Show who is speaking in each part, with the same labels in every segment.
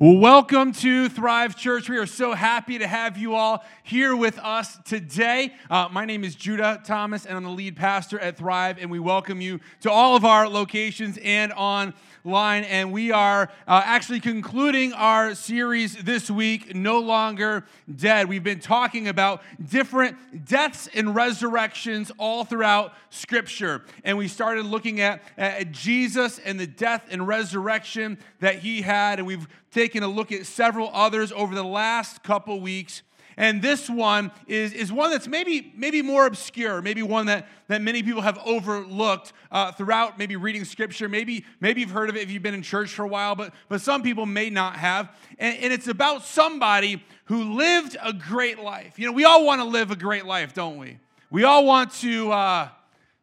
Speaker 1: Well, welcome to Thrive Church. We are so happy to have you all here with us today. Uh, my name is Judah Thomas, and I'm the lead pastor at Thrive, and we welcome you to all of our locations and online. And we are uh, actually concluding our series this week, No Longer Dead. We've been talking about different deaths and resurrections all throughout Scripture, and we started looking at, at Jesus and the death and resurrection that he had, and we've taken a look at several others over the last couple weeks. And this one is, is one that's maybe, maybe more obscure, maybe one that, that many people have overlooked uh, throughout maybe reading scripture. Maybe, maybe you've heard of it if you've been in church for a while, but, but some people may not have. And, and it's about somebody who lived a great life. You know, we all want to live a great life, don't we? We all want to, uh,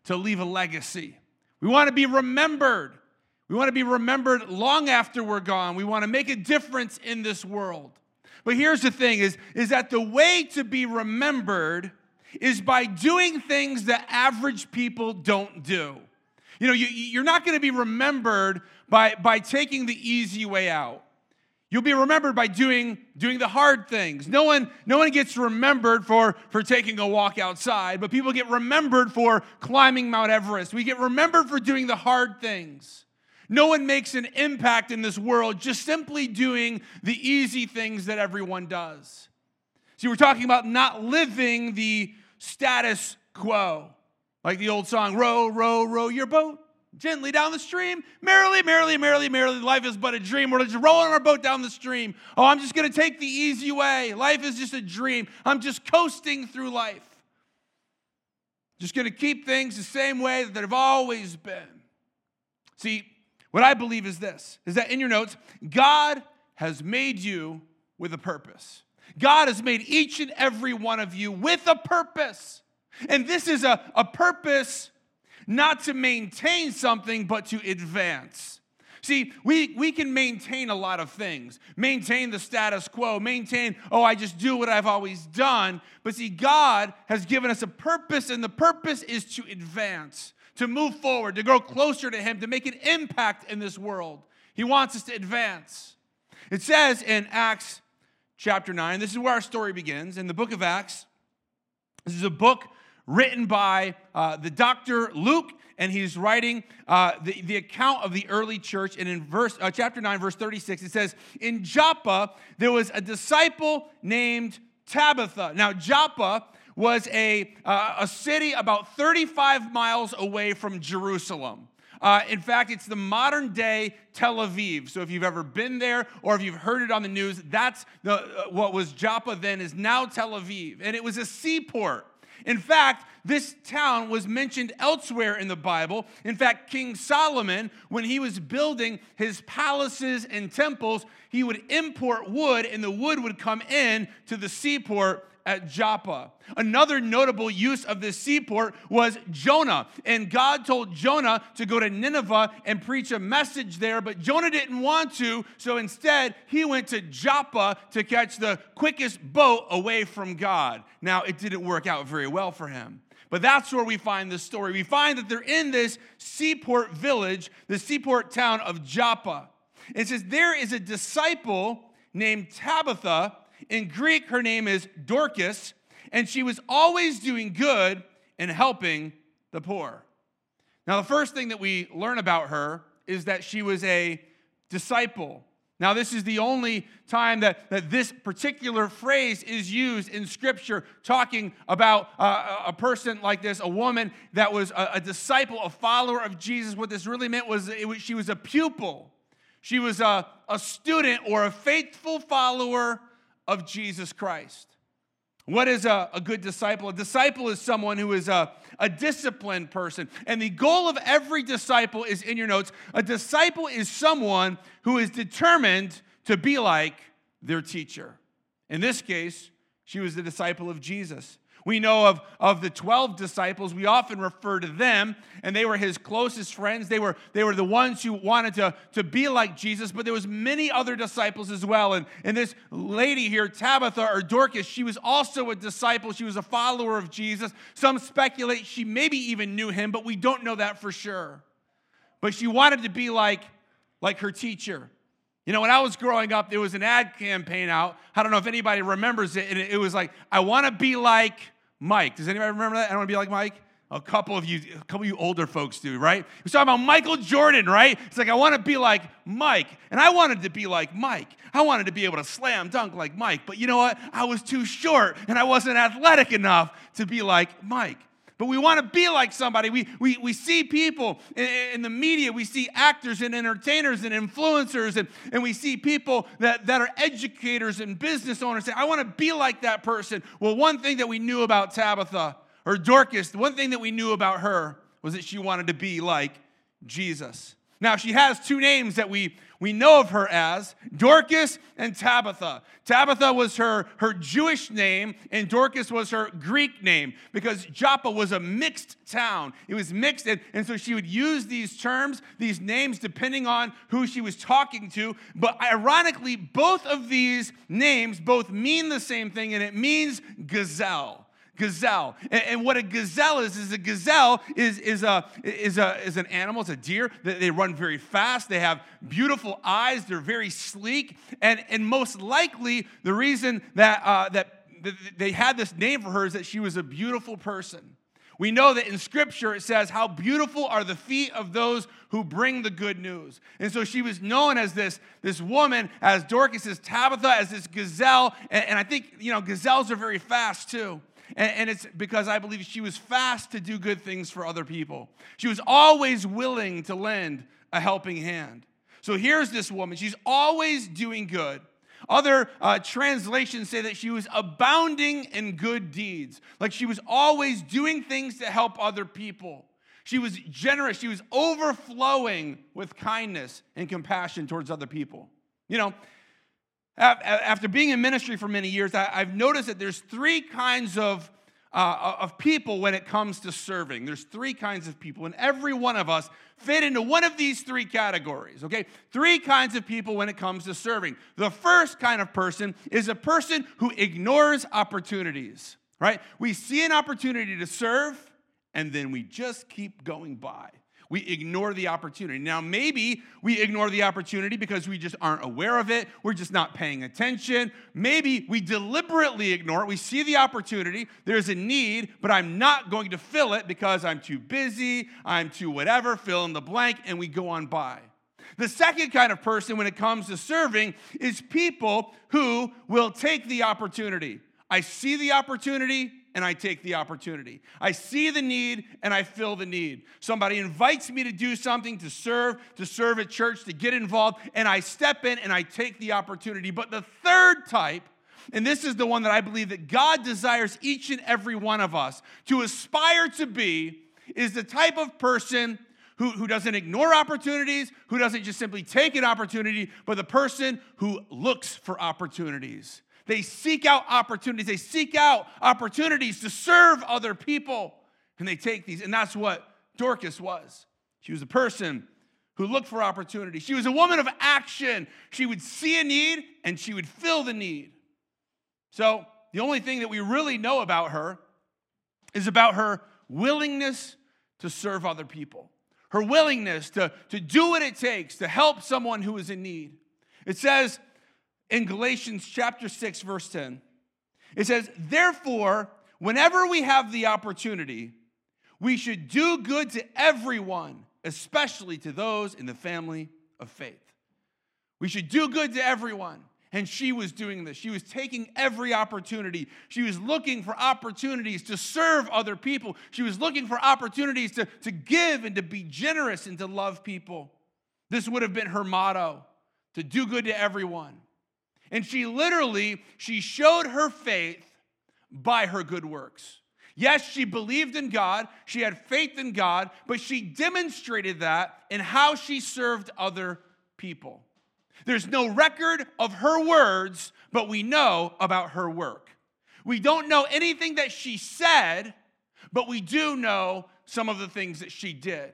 Speaker 1: to leave a legacy. We want to be remembered. We want to be remembered long after we're gone. We want to make a difference in this world. But here's the thing is, is that the way to be remembered is by doing things that average people don't do. You know, you, you're not going to be remembered by, by taking the easy way out. You'll be remembered by doing, doing the hard things. No one, no one gets remembered for, for taking a walk outside, but people get remembered for climbing Mount Everest. We get remembered for doing the hard things. No one makes an impact in this world just simply doing the easy things that everyone does. See, we're talking about not living the status quo. Like the old song, row, row, row your boat gently down the stream. Merrily, merrily, merrily, merrily, life is but a dream. We're just rolling our boat down the stream. Oh, I'm just going to take the easy way. Life is just a dream. I'm just coasting through life. Just going to keep things the same way that they've always been. See, what I believe is this is that in your notes, God has made you with a purpose. God has made each and every one of you with a purpose. And this is a, a purpose not to maintain something, but to advance. See, we, we can maintain a lot of things, maintain the status quo, maintain, oh, I just do what I've always done. But see, God has given us a purpose, and the purpose is to advance to move forward, to grow closer to Him, to make an impact in this world. He wants us to advance. It says in Acts chapter 9, this is where our story begins. In the book of Acts, this is a book written by uh, the doctor Luke, and he's writing uh, the, the account of the early church. And in verse, uh, chapter 9, verse 36, it says, In Joppa, there was a disciple named Tabitha. Now, Joppa was a, uh, a city about 35 miles away from Jerusalem. Uh, in fact, it's the modern day Tel Aviv. So if you've ever been there or if you've heard it on the news, that's the, uh, what was Joppa then is now Tel Aviv. And it was a seaport. In fact, this town was mentioned elsewhere in the Bible. In fact, King Solomon, when he was building his palaces and temples, he would import wood and the wood would come in to the seaport at Joppa. Another notable use of this seaport was Jonah. And God told Jonah to go to Nineveh and preach a message there, but Jonah didn't want to. So instead, he went to Joppa to catch the quickest boat away from God. Now, it didn't work out very well for him. But that's where we find this story. We find that they're in this seaport village, the seaport town of Joppa. It says, There is a disciple named Tabitha in Greek, her name is Dorcas, and she was always doing good and helping the poor. Now, the first thing that we learn about her is that she was a disciple. Now, this is the only time that, that this particular phrase is used in Scripture, talking about a person like this, a woman that was a, a, disciple, a follower of Jesus. What this really meant was, was she was a pupil, she was a, a student or a faithful follower of Jesus Christ. What is a, a good disciple? A disciple is someone who is a, a disciplined person. And the goal of every disciple is in your notes. A disciple is someone who is determined to be like their teacher. In this case, she was the disciple of Jesus. We know of, of the 12 disciples. We often refer to them, and they were his closest friends. They were, they were the ones who wanted to, to be like Jesus, but there was many other disciples as well. And, and this lady here, Tabitha or Dorcas, she was also a disciple. She was a follower of Jesus. Some speculate she maybe even knew him, but we don't know that for sure. But she wanted to be like, like her teacher. You know, when I was growing up, there was an ad campaign out. I don't know if anybody remembers it. And it was like, I want to be like Mike. Does anybody remember that? I want to be like Mike. A couple of you, a couple of you older folks do, right? We're talking about Michael Jordan, right? It's like I want to be like Mike, and I wanted to be like Mike. I wanted to be able to slam dunk like Mike, but you know what? I was too short, and I wasn't athletic enough to be like Mike. But we want to be like somebody. We, we, we see people in, in, the media, we see actors and entertainers and influencers, and, and we see people that, that are educators and business owners say, I want to be like that person. Well, one thing that we knew about Tabitha or Dorcas, one thing that we knew about her was that she wanted to be like Jesus. Now, she has two names that we, we know of her as Dorcas and Tabitha. Tabitha was her, her Jewish name, and Dorcas was her Greek name because Joppa was a mixed town. It was mixed, and, and so she would use these terms, these names, depending on who she was talking to. But ironically, both of these names both mean the same thing, and it means gazelle gazelle. And, and, what a gazelle is, is a gazelle is, is, a, is, a, is an animal, it's a deer. They, they run very fast, they have beautiful eyes, they're very sleek. And, and most likely, the reason that, uh, that they had this name for her is that she was a beautiful person. We know that in scripture it says, How beautiful are the feet of those who bring the good news. And so she was known as this, this woman, as Dorcas, as Tabitha, as this gazelle. And, and I think, you know, gazelles are very fast too. And, and it's because I believe she was fast to do good things for other people. She was always willing to lend a helping hand. So here's this woman. She's always doing good. Other uh, translations say that she was abounding in good deeds, like she was always doing things to help other people. She was generous. She was overflowing with kindness and compassion towards other people. You know, after being in ministry for many years, I've noticed that there's three kinds of, uh, of people when it comes to serving. There's three kinds of people, and every one of us fit into one of these three categories, okay? Three kinds of people when it comes to serving. The first kind of person is a person who ignores opportunities, right? We see an opportunity to serve, and then we just keep going by. We ignore the opportunity. Now, maybe we ignore the opportunity because we just aren't aware of it. We're just not paying attention. Maybe we deliberately ignore it. We see the opportunity. There's a need, but I'm not going to fill it because I'm too busy, I'm too whatever, fill in the blank, and we go on by. The second kind of person when it comes to serving is people who will take the opportunity. I see the opportunity, and I take the opportunity. I see the need and I fill the need. Somebody invites me to do something, to serve, to serve at church, to get involved, and I step in and I take the opportunity. But the third type, and this is the one that I believe that God desires each and every one of us to aspire to be, is the type of person who, who doesn't ignore opportunities, who doesn't just simply take an opportunity, but the person who looks for opportunities. They seek out opportunities. They seek out opportunities to serve other people. And they take these. And that's what Dorcas was. She was a person who looked for opportunity. She was a woman of action. She would see a need and she would fill the need. So, the only thing that we really know about her is about her willingness to serve other people, her willingness to, to do what it takes to help someone who is in need. It says in Galatians chapter 6, verse 10. It says, Therefore, whenever we have the opportunity, we should do good to everyone, especially to those in the family of faith. We should do good to everyone. And she was doing this. She was taking every opportunity. She was looking for opportunities to serve other people. She was looking for opportunities to, to give and to be generous and to love people. This would have been her motto to do good to everyone. And she literally, she showed her faith by her good works. Yes, she believed in God, she had faith in God, but she demonstrated that in how she served other people. There's no record of her words, but we know about her work. We don't know anything that she said, but we do know some of the things that she did.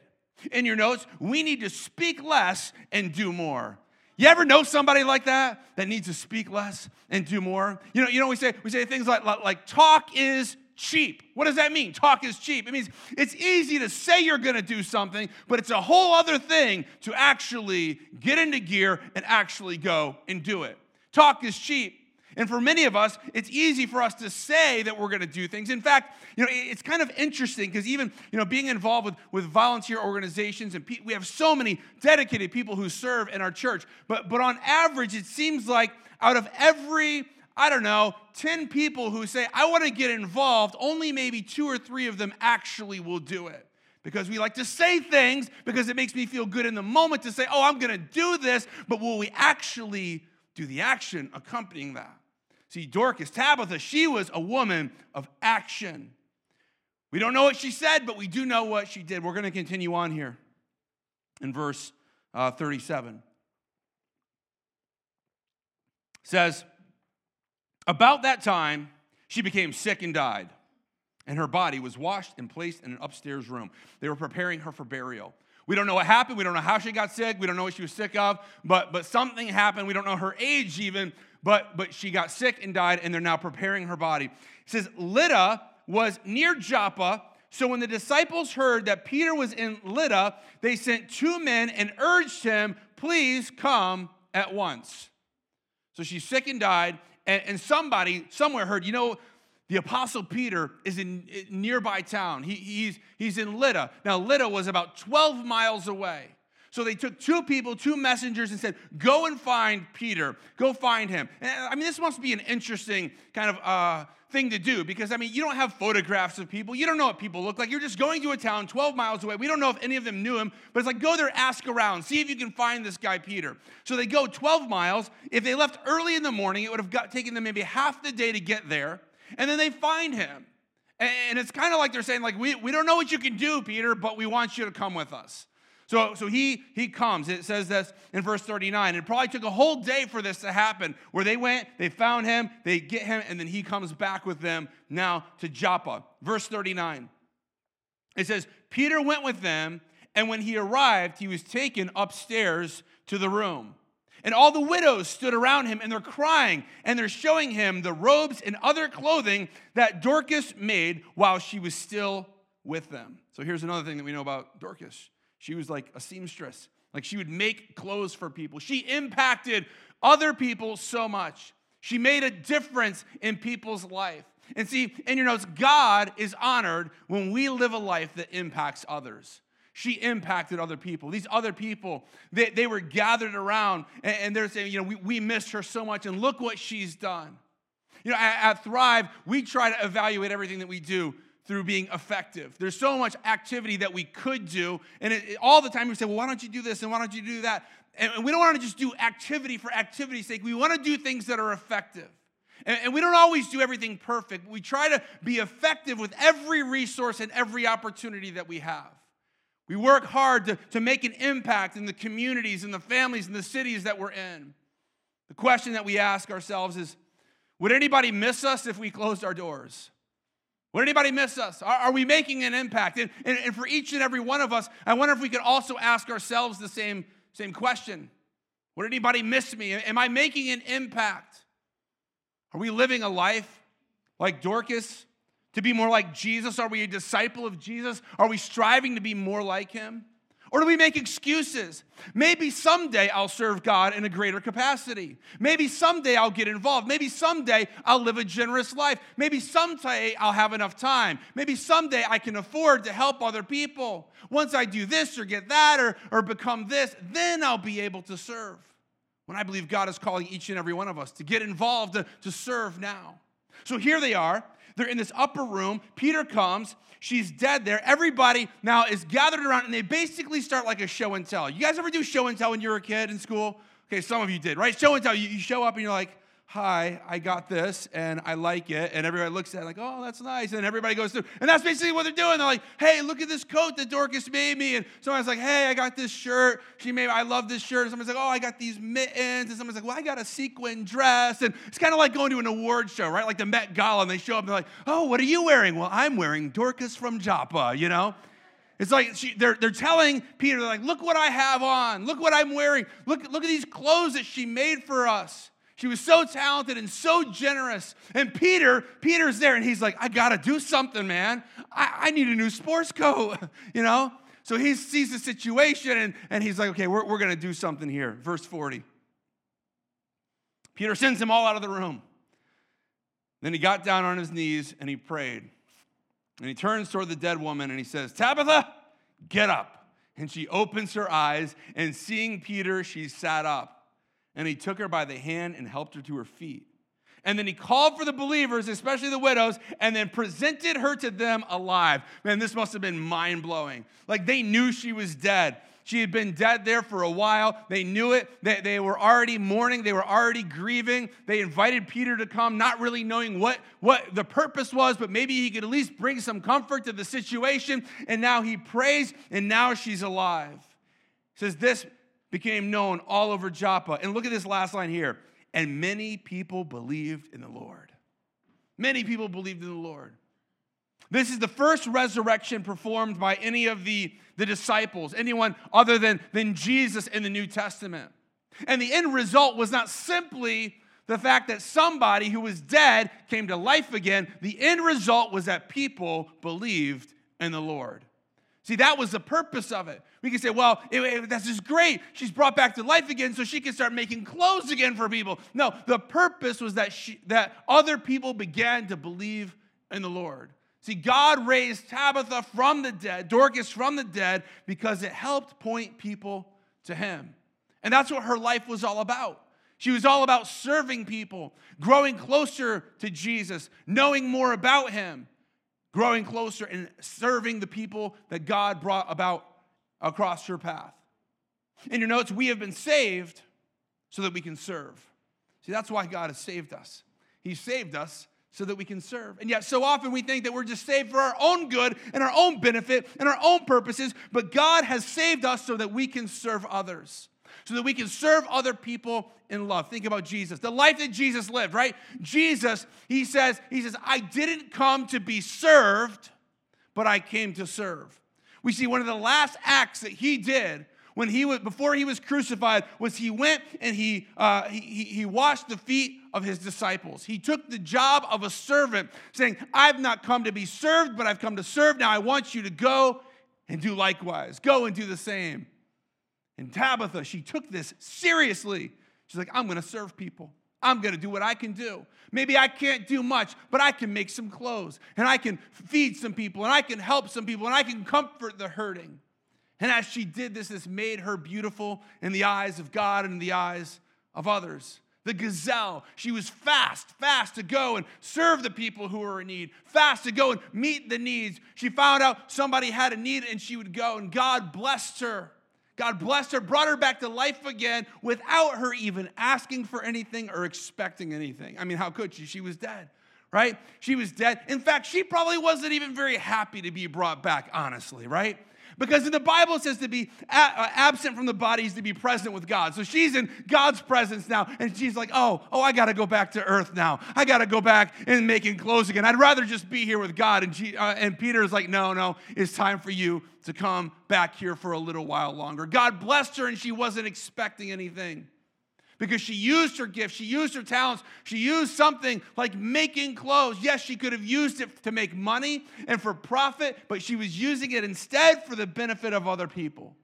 Speaker 1: In your notes, we need to speak less and do more. You ever know somebody like that that needs to speak less and do more? You know, you know we say we say things like like talk is cheap. What does that mean? Talk is cheap. It means it's easy to say you're going to do something, but it's a whole other thing to actually get into gear and actually go and do it. Talk is cheap. And for many of us, it's easy for us to say that we're going to do things. In fact, you know, it's kind of interesting because even, you know, being involved with, with volunteer organizations and pe- we have so many dedicated people who serve in our church. But, but on average, it seems like out of every I don't know, 10 people who say, I want to get involved, only maybe two or three of them actually will do it. Because we like to say things because it makes me feel good in the moment to say, oh, I'm going to do this, but will we actually do the action accompanying that? See, Dorcas, Tabitha, she was a woman of action. We don't know what she said, but we do know what she did. We're going to continue on here in verse uh, 37. It says, about that time, she became sick and died, and her body was washed and placed in an upstairs room. They were preparing her for burial. We don't know what happened. We don't know how she got sick. We don't know what she was sick of, but, but something happened. We don't know her age even, but, but she got sick and died, and they're now preparing her body. It says, Lydda was near Joppa. So when the disciples heard that Peter was in Lydda, they sent two men and urged him, Please come at once. So she's sick and died. And, and somebody somewhere heard, you know, the apostle Peter is in nearby town. He, he's, he's in Lydda. Now, Lydda was about 12 miles away. So they took two people, two messengers, and said, Go and find Peter. Go find him. And, I mean, this must be an interesting kind of uh, thing to do because, I mean, you don't have photographs of people. You don't know what people look like. You're just going to a town 12 miles away. We don't know if any of them knew him, but it's like, go there, ask around, see if you can find this guy, Peter. So they go 12 miles. If they left early in the morning, it would have got, taken them maybe half the day to get there. And then they find him. And it's kind of like they're saying, like, we, we don't know what you can do, Peter, but we want you to come with us. So, so he, he comes. It says this in verse 39. It probably took a whole day for this to happen, where they went, they found him, they get him, and then he comes back with them now to Joppa. Verse 39. It says, Peter went with them, and when he arrived, he was taken upstairs to the room. And all the widows stood around him, and they're crying, and they're showing him the robes and other clothing that Dorcas made while she was still with them. So here's another thing that we know about Dorcas she was like a seamstress. Like she would make clothes for people. She impacted other people so much. She made a difference in people's life. And see, in your notes, God is honored when we live a life that impacts others. She impacted other people. These other people, they, they were gathered around and, and they're saying, you know, we, we missed her so much and look what she's done. You know, at, at Thrive, we try to evaluate everything that we do through being effective. There's so much activity that we could do. And it, it, all the time we say, well, why don't you do this and why don't you do that? And, we don't want to just do activity for activity's sake. We want to do things that are effective. And, and we don't always do everything perfect. We try to be effective with every resource and every opportunity that we have. We work hard to, to make an impact in the communities and the families and the cities that we're in. The question that we ask ourselves is would anybody miss us if we closed our doors? Would anybody miss us? Are, are we making an impact? And, and, and, for each and every one of us, I wonder if we could also ask ourselves the same, same question Would anybody miss me? Am I making an impact? Are we living a life like Dorcas to be more like Jesus? Are we a disciple of Jesus? Are we striving to be more like him? Or do we make excuses? Maybe someday I'll serve God in a greater capacity. Maybe someday I'll get involved. Maybe someday I'll live a generous life. Maybe someday I'll have enough time. Maybe someday I can afford to help other people. Once I do this or get that or, or become this, then I'll be able to serve. When I believe God is calling each and every one of us to get involved, to, to serve now. So here they are. They're in this upper room. Peter comes. She's dead there. Everybody now is gathered around and they basically start like a show and tell. You guys ever do show and tell when you were a kid in school? Okay, some of you did, right? Show and tell. You, you show up and you're like, hi, I got this and I like it. And everybody looks at it like, oh, that's nice. And everybody goes through. And that's basically what they're doing. They're like, hey, look at this coat that Dorcas made me. And someone's like, hey, I got this shirt. She made, I love this shirt. And someone's like, oh, I got these mittens. And someone's like, well, I got a sequin dress. And it's kind of like going to an award show, right? Like the Met Gala. And they show up and they're like, oh, what are you wearing? Well, I'm wearing Dorcas from Joppa, you know? It's like she, they're, they're telling Peter, they're like, look what I have on. Look what I'm wearing. Look, look at these clothes that she made for us. She was so talented and so generous. And Peter, Peter's there and he's like, I gotta do something, man. I, I need a new sports coat, you know? So he sees the situation and, and he's like, okay, we're, we're gonna do something here. Verse 40. Peter sends them all out of the room. Then he got down on his knees and he prayed. And he turns toward the dead woman and he says, Tabitha, get up. And she opens her eyes, and seeing Peter, she sat up. And he took her by the hand and helped her to her feet. And then he called for the believers, especially the widows, and then presented her to them alive. Man, this must have been mind blowing. Like they knew she was dead. She had been dead there for a while. They knew it. They, they were already mourning. They were already grieving. They invited Peter to come, not really knowing what, what the purpose was, but maybe he could at least bring some comfort to the situation. And now he prays, and now she's alive. He says, This became known all over Joppa. And look at this last line here. And many people believed in the Lord. Many people believed in the Lord. This is the first resurrection performed by any of the, the disciples, anyone other than, than Jesus in the New Testament. And the end result was not simply the fact that somebody who was dead came to life again. The end result was that people believed in the Lord. See, that was the purpose of it. We can say, well, it, it, that's just great. She's brought back to life again so she can start making clothes again for people. No, the purpose was that, she, that other people began to believe in the Lord. See, God raised Tabitha from the dead, Dorcas from the dead, because it helped point people to Him. And that's what her life was all about. She was all about serving people, growing closer to Jesus, knowing more about Him growing closer and serving the people that God brought about across your path. In your notes, we have been saved so that we can serve. See, that's why God has saved us. He saved us so that we can serve. And yet, so often we think that we're just saved for our own good and our own benefit and our own purposes, but God has saved us so that we can serve others so that we can serve other people in love. Think about Jesus, the life that Jesus lived, right? Jesus, he says, he says, I didn't come to be served, but I came to serve. We see one of the last acts that he did when he was before he was crucified was he went and he, uh, he, he washed the feet of his disciples. He took the job of a servant, saying, I've not come to be served, but I've come to serve. Now I want you to go and do likewise. Go and do the same. And Tabitha, she took this seriously. She's like, I'm to serve people. I'm going to do what I can do. Maybe I can't do much, but I can make some clothes and I can feed some people and I can help some people and I can comfort the hurting. And as she did this, this made her beautiful in the eyes of God and in the eyes of others. The gazelle, she was fast, fast to go and serve the people who were in need, fast to go and meet the needs. She found out somebody had a need and she would go, and God blessed her. God blessed her, brought her back to life again without her even asking for anything or expecting anything. I mean, how could she? She was dead, right? She was dead. In fact, she probably wasn't even very happy to be brought back, honestly, right? Because in the Bible it says to be uh, absent from the body is to be present with God. So she's in God's presence now, and she's like, oh, oh, I got to go back to earth now. I got to go back and making clothes again. I'd rather just be here with God. And, she, uh, and Peter's like, no, no, it's time for you to come back here for a little while longer. God blessed her, and she wasn't expecting anything because she used her gift, she used her talents, she used something like making clothes. Yes, she could have used it to make money and for profit, but she was using it instead for the benefit of other people.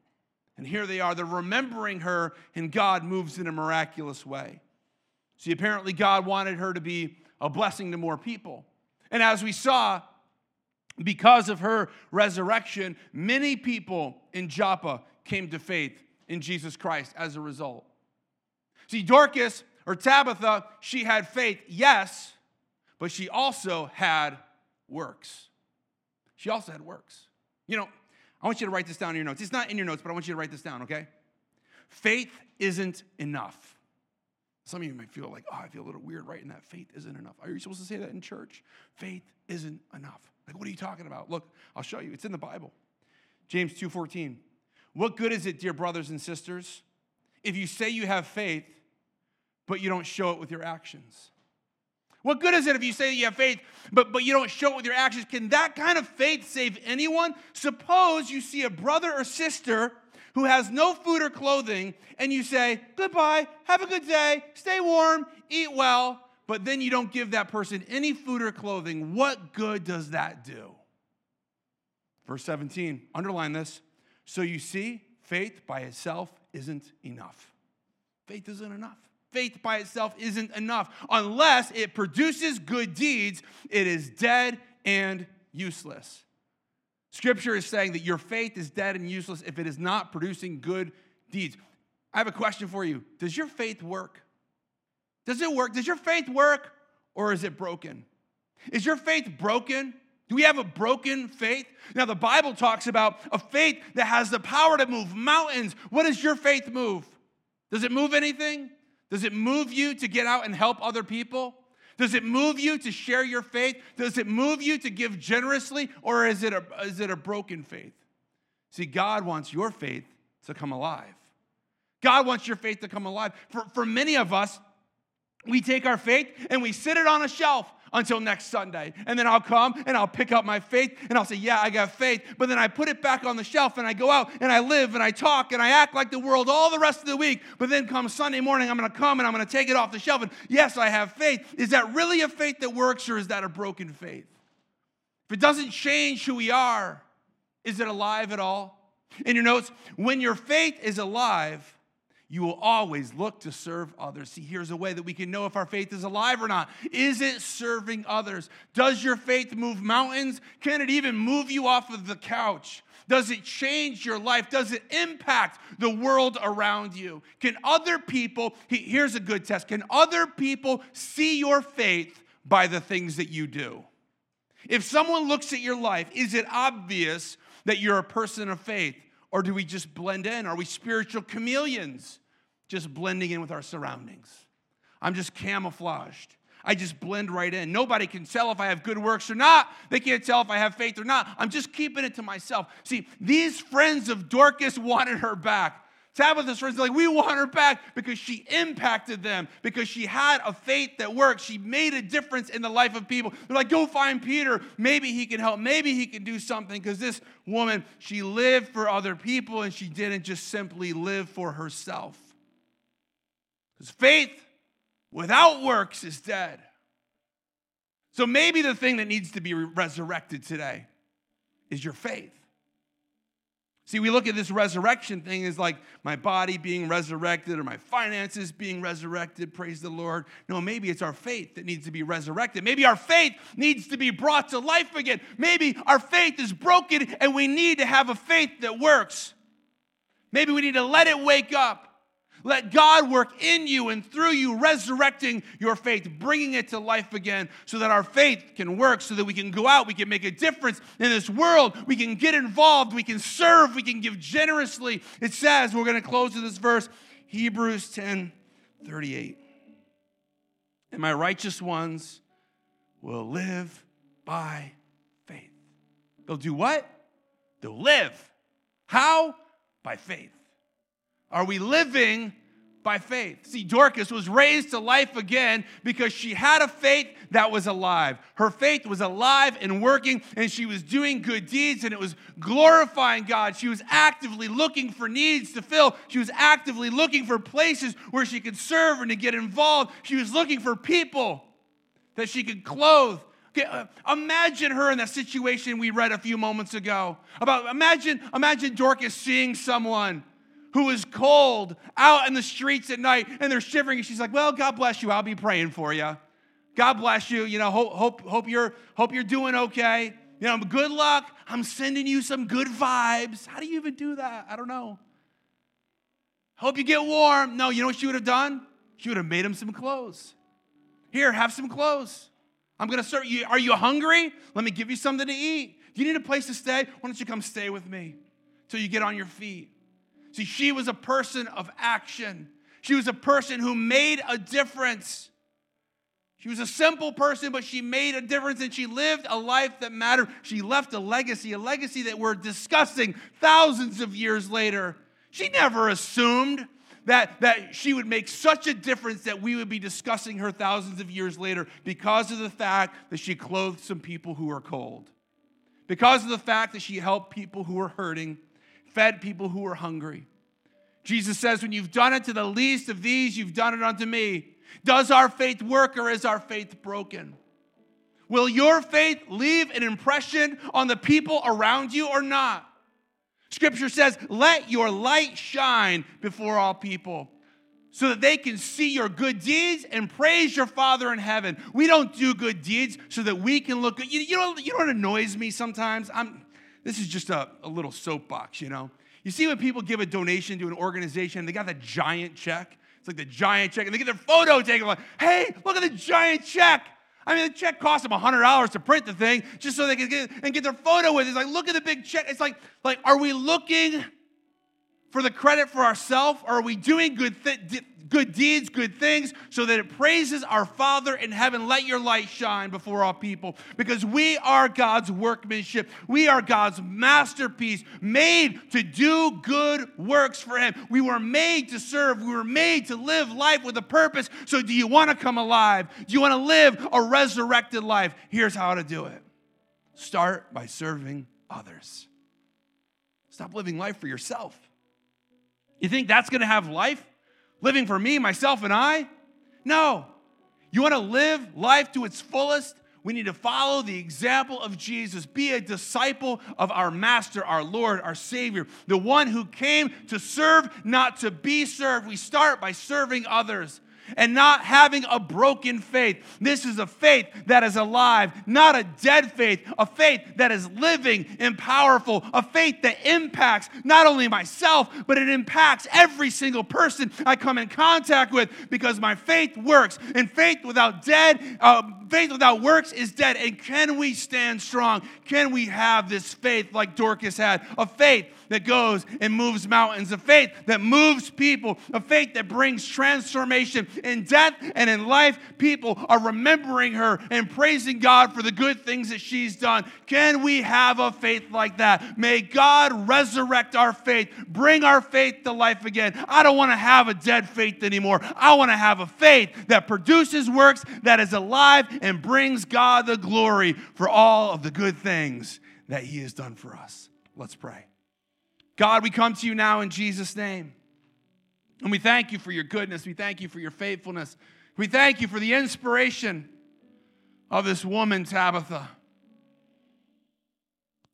Speaker 1: And here they are, they're remembering her, and God moves in a miraculous way. See, apparently, God wanted her to be a blessing to more people. And as we saw, because of her resurrection, many people in Joppa came to faith in Jesus Christ as a result. See, Dorcas or Tabitha, she had faith, yes, but she also had works. She also had works. You know, I want you to write this down in your notes. It's not in your notes, but I want you to write this down, okay? Faith isn't enough. Some of you might feel like, oh, I feel a little weird writing that. Faith isn't enough. Are you supposed to say that in church? Faith isn't enough. Like, what are you talking about? Look, I'll show you. It's in the Bible. James 2:14. What good is it, dear brothers and sisters, if you say you have faith but you don't show it with your actions? What good is it if you say you have faith, but, but you don't show it with your actions? Can that kind of faith save anyone? Suppose you see a brother or sister who has no food or clothing, and you say, Goodbye, have a good day, stay warm, eat well, but then you don't give that person any food or clothing, what good does that do? Verse 17, underline this. So you see, faith by itself isn't enough. Faith isn't enough. Faith by itself isn't enough. Unless it produces good deeds, it is dead and useless. Scripture is saying that your faith is dead and useless if it is not producing good deeds. I have a question for you Does your faith work? Does it work? Does your faith work or is it broken? Is your faith broken? Do we have a broken faith? Now, the Bible talks about a faith that has the power to move mountains. What does your faith move? Does it move anything? Does it move you to get out and help other people? Does it move you to share your faith? Does it move you to give generously? Or is it a, is it a broken faith? See, God wants your faith to come alive. God wants your faith to come alive. For, for many of us, we take our faith and we sit it on a shelf until next Sunday. And then I'll come and I'll pick up my faith and I'll say, Yeah, I got faith. But then I put it back on the shelf and I go out and I live and I talk and I act like the world all the rest of the week. But then come Sunday morning, I'm going to come and I'm going to take it off the shelf. And yes, I have faith. Is that really a faith that works or is that a broken faith? If it doesn't change who we are, is it alive at all? In your notes, when your faith is alive, you will always look to serve others. See, here's a way that we can know if our faith is alive or not. Is it serving others? Does your faith move mountains? Can it even move you off of the couch? Does it change your life? Does it impact the world around you? Can other people, here's a good test, can other people see your faith by the things that you do? If someone looks at your life, is it obvious that you're a person of faith? Or do we just blend in? Are we spiritual chameleons, just blending in with our surroundings? I'm just camouflaged. I just blend right in. Nobody can tell if I have good works or not. They can't tell if I have faith or not. I'm just keeping it to myself. See, these friends of Dorcas wanted her back. Tabitha's friends like, we want her back because she impacted them, because she had a faith that worked. She made a difference in the life of people. They're like, go find Peter. Maybe he can help. Maybe he can do something because this woman, she lived for other people and she didn't just simply live for herself. Because faith without works is dead. So maybe the thing that needs to be resurrected today is your faith. See, we look at this resurrection thing as like my body being resurrected or my finances being resurrected, praise the Lord. No, maybe it's our faith that needs to be resurrected. Maybe our faith needs to be brought to life again. Maybe our faith is broken and we need to have a faith that works. Maybe we need to let it wake up. Let God work in you and through you, resurrecting your faith, bringing it to life again, so that our faith can work, so that we can go out, we can make a difference in this world, we can get involved, we can serve, we can give generously. It says, we're going to close with this verse, Hebrews 10 38. And my righteous ones will live by faith. They'll do what? They'll live. How? By faith. Are we living by faith? See, Dorcas was raised to life again because she had a faith that was alive. Her faith was alive and working, and she was doing good deeds, and it was glorifying God. She was actively looking for needs to fill. She was actively looking for places where she could serve and to get involved. She was looking for people that she could clothe. Uh, imagine her in that situation we read a few moments ago. About imagine, imagine Dorcas seeing someone who is cold out in the streets at night and they're shivering. And she's like, Well, God bless you. I'll be praying for you. God bless you. You know, hope, hope, hope, you're, hope you're doing okay. You know, good luck. I'm sending you some good vibes. How do you even do that? I don't know. Hope you get warm. No, you know what she would have done? She would have made him some clothes. Here, have some clothes. I'm going to serve you. Are you hungry? Let me give you something to eat. Do you need a place to stay? Why don't you come stay with me till you get on your feet? See, she was a person of action. She was a person who made a difference. She was a simple person, but she made a difference and she lived a life that mattered. She left a legacy, a legacy that we're discussing thousands of years later. She never assumed that, that she would make such a difference that we would be discussing her thousands of years later because of the fact that she clothed some people who were cold, because of the fact that she helped people who were hurting, fed people who were hungry. Jesus says, When you've done it to the least of these, you've done it unto me. Does our faith work or is our faith broken? Will your faith leave an impression on the people around you or not? Scripture says, Let your light shine before all people so that they can see your good deeds and praise your Father in heaven. We don't do good deeds so that we can look good. You, you, know, you know what annoys me sometimes? I'm, this is just a, a little soapbox, you know? You see when people give a donation to an organization, they got that giant check. It's like the giant check, and they get their photo taken. Like, hey, look at the giant check. I mean, the check cost them $100 to print the thing just so they can get and get their photo with it. It's like, look at the big check. It's like, like, are we looking for the credit for ourselves, or are we doing good, th- good deeds, good things, so that it praises our Father in heaven? Let your light shine before all people, because we are God's workmanship. We are God's masterpiece, made to do good works for Him. We were made to serve. We were made to live life with a purpose. So, do you want to come alive? Do you want to live a resurrected life? Here's how to do it start by serving others. Stop living life for yourself. You think that's going to have life? Living for me, myself, and I? No. You want to live life to its fullest? We need to follow the example of Jesus. Be a disciple of our Master, our Lord, our Savior, the one who came to serve, not to be served. We start by serving others and not having a broken faith. This is a faith that is alive, not a dead faith, a faith that is living and powerful, a faith that impacts not only myself, but it impacts every single person I come in contact with because my faith works. And faith without dead, uh, faith without works is dead. And can we stand strong? Can we have this faith like Dorcas had? A faith that goes and moves mountains, a faith that moves people, a faith that brings transformation in death and in life. People are remembering her and praising God for the good things that she's done. Can we have a faith like that? May God resurrect our faith, bring our faith to life again. I don't want to have a dead faith anymore. I want to have a faith that produces works, that is alive, and brings God the glory for all of the good things that He has done for us. Let's pray. God, we come to you now in Jesus' name. And we thank you for your goodness. We thank you for your faithfulness. We thank you for the inspiration of this woman, Tabitha.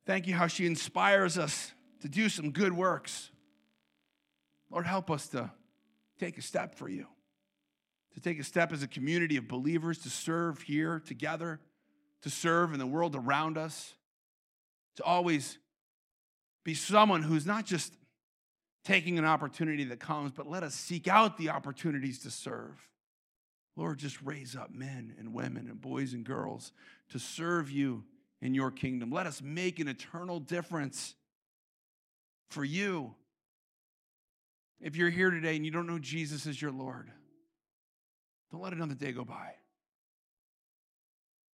Speaker 1: Thank you how she inspires us to do some good works. Lord, help us to take a step for you, to take a step as a community of believers to serve here together, to serve in the world around us, to always be someone who's not just taking an opportunity that comes, but let us seek out the opportunities to serve. Lord, just raise up men and women and boys and girls to serve you in your kingdom. Let us make an eternal difference for you. If you're here today and you don't know Jesus as your Lord, don't let another day go by.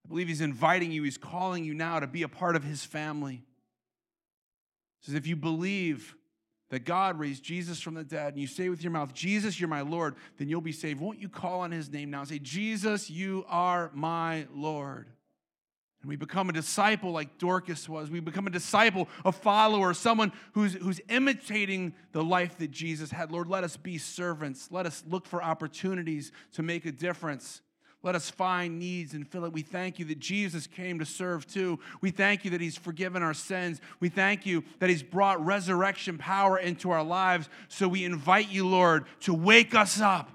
Speaker 1: I believe He's inviting you, He's calling you now to be a part of His family says, if you believe that God raised Jesus from the dead and you say with your mouth, Jesus, you're my Lord, then you'll be saved. Won't you call on his name now and say, Jesus, you are my Lord? And we become a disciple like Dorcas was. We become a disciple, a follower, someone who's, who's imitating the life that Jesus had. Lord, let us be servants. Let us look for opportunities to make a difference. Let us find needs and fill it. We thank you that Jesus came to serve too. We thank you that He's forgiven our sins. We thank you that He's brought resurrection power into our lives. So we invite you, Lord, to wake us up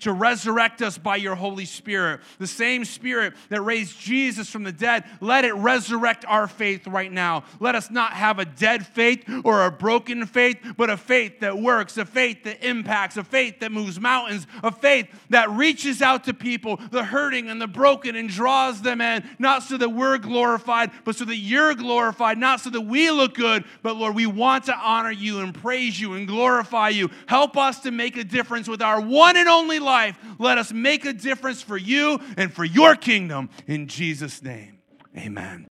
Speaker 1: to resurrect us by your Holy Spirit. The same Spirit that raised Jesus from the dead, let it resurrect our faith right now. Let us not have a dead faith or a broken faith, but a faith that works, a faith that impacts, a faith that moves mountains, a faith that reaches out to people, the hurting and the broken, and draws them in, not so that we're glorified, but so that you're glorified, not so that we look good, but Lord, we want to honor you and praise you and glorify you. Help us to make a difference with our one and only life life. Let us make a difference for you and for your kingdom in Jesus' name. Amen.